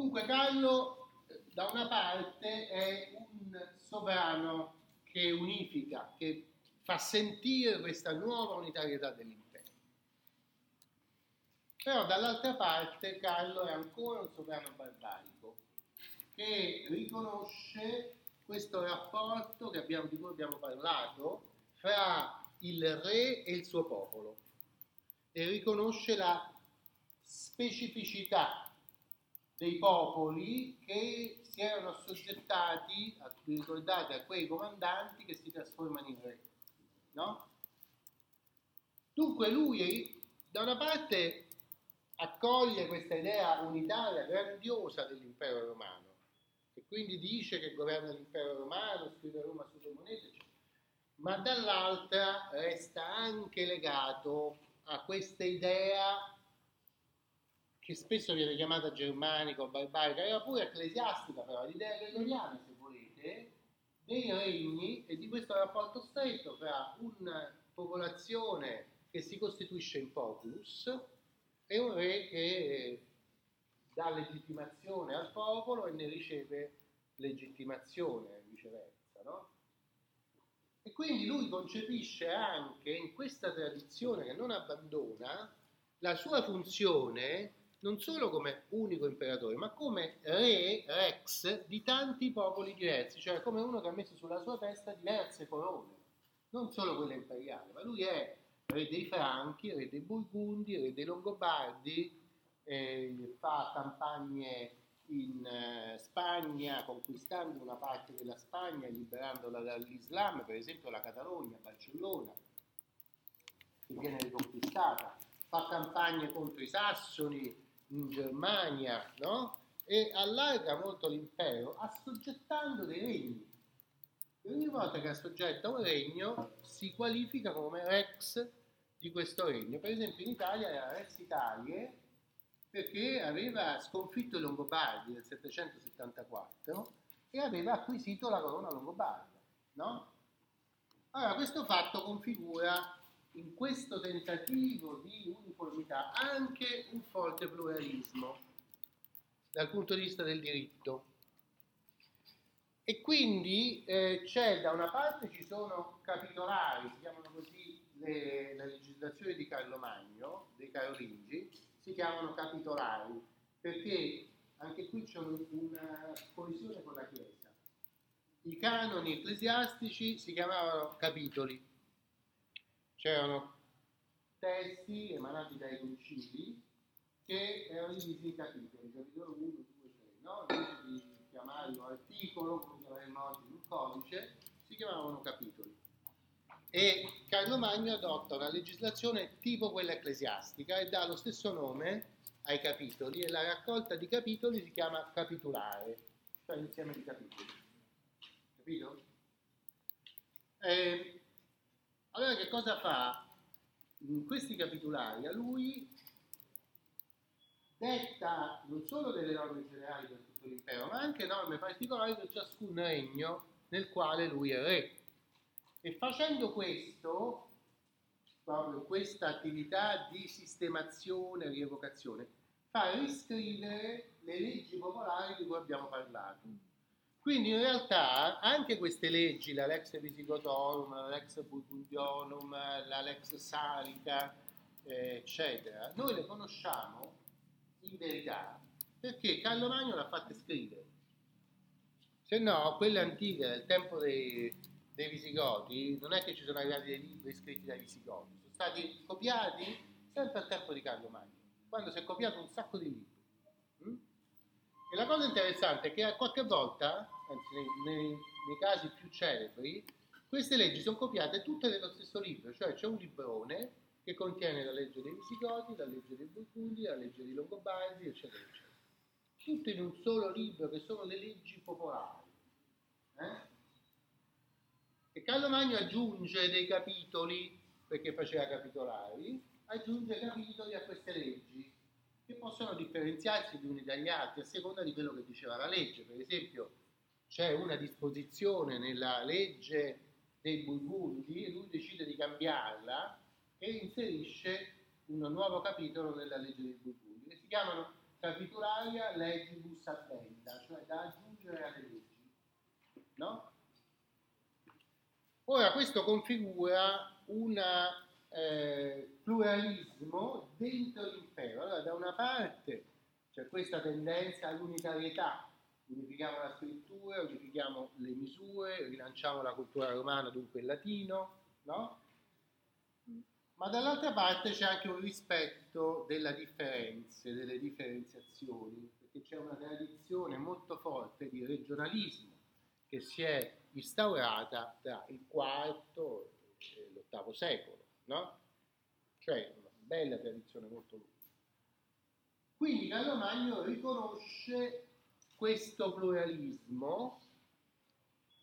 Dunque Carlo da una parte è un sovrano che unifica, che fa sentire questa nuova unitarietà dell'impero. Però dall'altra parte Carlo è ancora un sovrano barbarico che riconosce questo rapporto abbiamo, di cui abbiamo parlato fra il re e il suo popolo e riconosce la specificità dei popoli che si erano assoggettati, a, ricordate, a quei comandanti che si trasformano in re. No? Dunque lui da una parte accoglie questa idea unitaria grandiosa dell'impero romano e quindi dice che governa l'impero romano, scrive Roma sulle monete, ma dall'altra resta anche legato a questa idea che spesso viene chiamata germanica o barbarica, era pure ecclesiastica però, l'idea gregoriana se volete, dei regni e di questo rapporto stretto tra una popolazione che si costituisce in populus e un re che dà legittimazione al popolo e ne riceve legittimazione viceversa. No? E quindi lui concepisce anche in questa tradizione che non abbandona la sua funzione non solo come unico imperatore, ma come re, rex, di tanti popoli diversi, cioè come uno che ha messo sulla sua testa diverse corone, non solo quella imperiale, ma lui è re dei Franchi, re dei Burgundi, re dei Longobardi, eh, fa campagne in eh, Spagna, conquistando una parte della Spagna liberandola dall'Islam, per esempio la Catalogna, Barcellona, che viene riconquistata, fa campagne contro i Sassoni in Germania, no? E allarga molto l'impero, assoggettando dei regni. E ogni volta che assoggetta un regno si qualifica come rex di questo regno. Per esempio in Italia era Rex Italie perché aveva sconfitto i Longobardi nel 774 e aveva acquisito la corona longobarda. No? Allora, questo fatto configura in questo tentativo di uniformità anche un forte pluralismo dal punto di vista del diritto. E quindi eh, c'è da una parte ci sono capitolari, si chiamano così le, le legislazioni di Carlo Magno, dei Carolingi, si chiamano capitolari, perché anche qui c'è una coesione con la Chiesa. I canoni ecclesiastici si chiamavano capitoli, c'erano testi emanati dai concili che erano divisi in capitoli, capitolo 1, 2, 3, no? Invece di chiamarlo articolo, come chiameremo oggi un codice, si chiamavano capitoli e Carlo Magno adotta una legislazione tipo quella ecclesiastica e dà lo stesso nome ai capitoli e la raccolta di capitoli si chiama capitolare, cioè l'insieme di capitoli. Capito? Eh, che cosa fa? In questi capitolari a lui detta non solo delle norme generali per tutto l'impero, ma anche norme particolari per ciascun regno nel quale lui è re. E facendo questo, proprio questa attività di sistemazione e rievocazione, fa riscrivere le leggi popolari di cui abbiamo parlato. Quindi in realtà anche queste leggi, la Lex Visigotorum, la Lex Burgundionum, la Lex Salica, eccetera, noi le conosciamo in verità perché Carlo Magno l'ha fatta scrivere. Se no, quelle antiche del tempo dei, dei Visigoti, non è che ci sono arrivati dei libri scritti dai Visigoti, sono stati copiati sempre al tempo di Carlo Magno, quando si è copiato un sacco di libri. Cosa interessante è che qualche volta, anzi nei, nei, nei casi più celebri, queste leggi sono copiate tutte nello stesso libro, cioè c'è un librone che contiene la legge dei Visigoti, la legge dei Burgundi, la legge dei Longobardi, eccetera, eccetera. Tutte in un solo libro che sono le leggi popolari. Eh? E Carlo Magno aggiunge dei capitoli, perché faceva capitolari, aggiunge capitoli a queste leggi, che possono differenziarsi gli uni dagli altri a seconda di quello che diceva la legge. Per esempio, c'è una disposizione nella legge dei Burgundi lui decide di cambiarla e inserisce un nuovo capitolo nella legge dei Burgundi, che si chiamano capitularia legibus addenda, cioè da aggiungere alle leggi. No? Ora questo configura un eh, pluralismo dentro l'impero. Allora, da una parte c'è questa tendenza all'unitarietà, unifichiamo la scrittura, unifichiamo le misure, rilanciamo la cultura romana, dunque il latino, no? Ma dall'altra parte c'è anche un rispetto delle differenze, delle differenziazioni, perché c'è una tradizione molto forte di regionalismo che si è instaurata tra il IV e l'VIII secolo, no? Cioè bella tradizione molto lunga. Quindi Carlo Magno riconosce questo pluralismo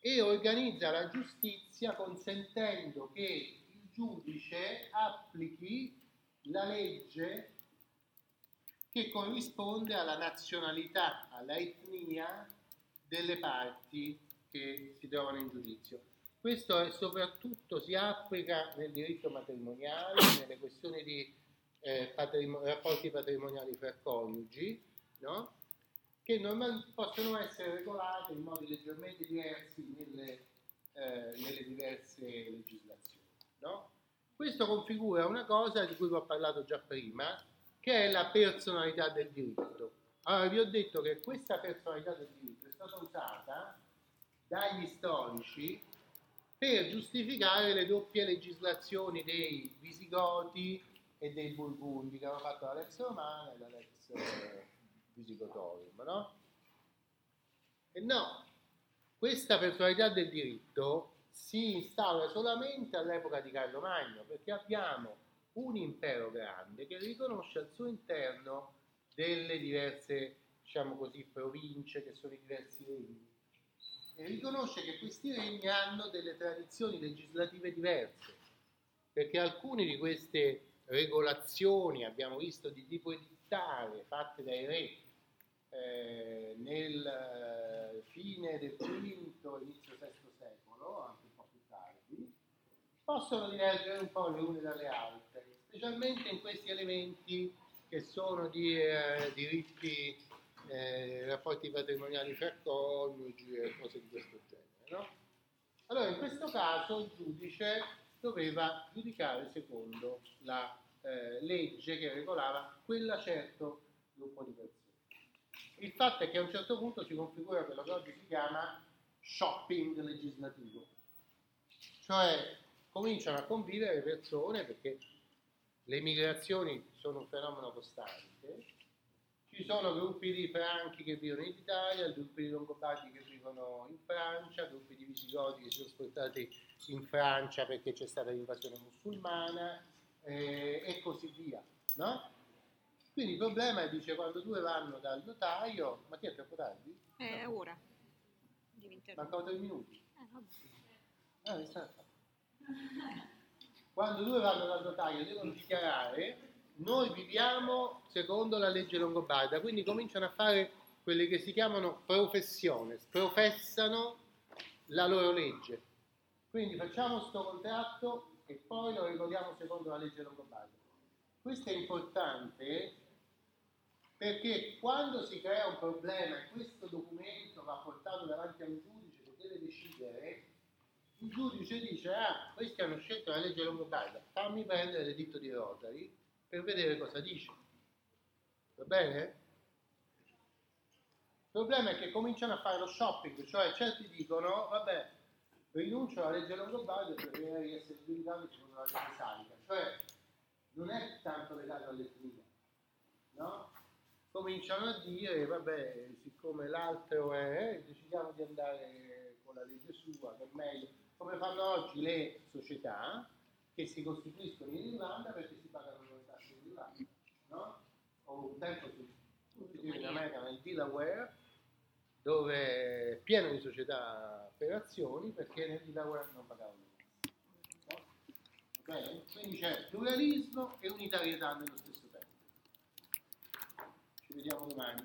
e organizza la giustizia consentendo che il giudice applichi la legge che corrisponde alla nazionalità, alla etnia delle parti che si trovano in giudizio. Questo è soprattutto si applica nel diritto matrimoniale, nelle questioni di eh, patrimo- rapporti patrimoniali fra coniugi, no? che normalmente possono essere regolate in modi leggermente diversi nelle, eh, nelle diverse legislazioni. No? Questo configura una cosa di cui vi ho parlato già prima, che è la personalità del diritto. Allora vi ho detto che questa personalità del diritto è stata usata dagli storici per giustificare le doppie legislazioni dei Visigoti e dei Burgundi che hanno fatto la Lex Romana e la Lex eh, Visigotorium, no? E no, questa personalità del diritto si instaura solamente all'epoca di Carlo Magno, perché abbiamo un impero grande che riconosce al suo interno delle diverse, diciamo così, province che sono i diversi regni e riconosce che questi regni hanno delle tradizioni legislative diverse, perché alcune di queste regolazioni, abbiamo visto, di tipo edittale, fatte dai re eh, nel eh, fine del V, inizio VI secolo, anche un po' più tardi, possono divergere un po' le une dalle altre, specialmente in questi elementi che sono di eh, diritti, eh, rapporti patrimoniali fra coniugi e cose di questo genere. No? Allora, in questo caso il giudice doveva giudicare secondo la eh, legge che regolava quella certo gruppo di persone. Il fatto è che a un certo punto si configura quello che oggi si chiama shopping legislativo, cioè cominciano a convivere persone perché le migrazioni sono un fenomeno costante, ci sono gruppi di franchi che vivono in Italia, gruppi di longobardi che vivono in Francia, gruppi di visigoti che si sono spostati in Francia perché c'è stata l'invasione musulmana eh, e così via. No? Quindi il problema è, dice, quando due vanno dal notaio, ma che è troppo tardi? È no. ora. Mancano tre minuti. Eh, vabbè. Ah, quando due vanno dal notaio devono dichiarare noi viviamo secondo la legge longobarda, quindi cominciano a fare quelle che si chiamano professione, professano la loro legge. Quindi facciamo questo contratto e poi lo regoliamo secondo la legge longobarda. Questo è importante perché quando si crea un problema e questo documento va portato davanti a un giudice che deve decidere, il giudice dice, ah, questi hanno scelto la legge longobarda, fammi prendere l'editto di Rotary per vedere cosa dice. Va bene? Il problema è che cominciano a fare lo shopping, cioè certi dicono, vabbè, rinuncio alla legge longobarda per essere giudicato secondo la legge salica, cioè non è tanto legato all'etnia, no? cominciano a dire, vabbè, siccome l'altro è, decidiamo di andare con la legge sua, che meglio, come fanno oggi le società che si costituiscono in Irlanda perché si pagano Irlanda, no? O un tempo costituiscono in America nel Delaware, dove è pieno di società per azioni perché nel Delaware non pagavano. No? Okay? Quindi c'è pluralismo e unitarietà nello stesso tempo. Ci vediamo domani.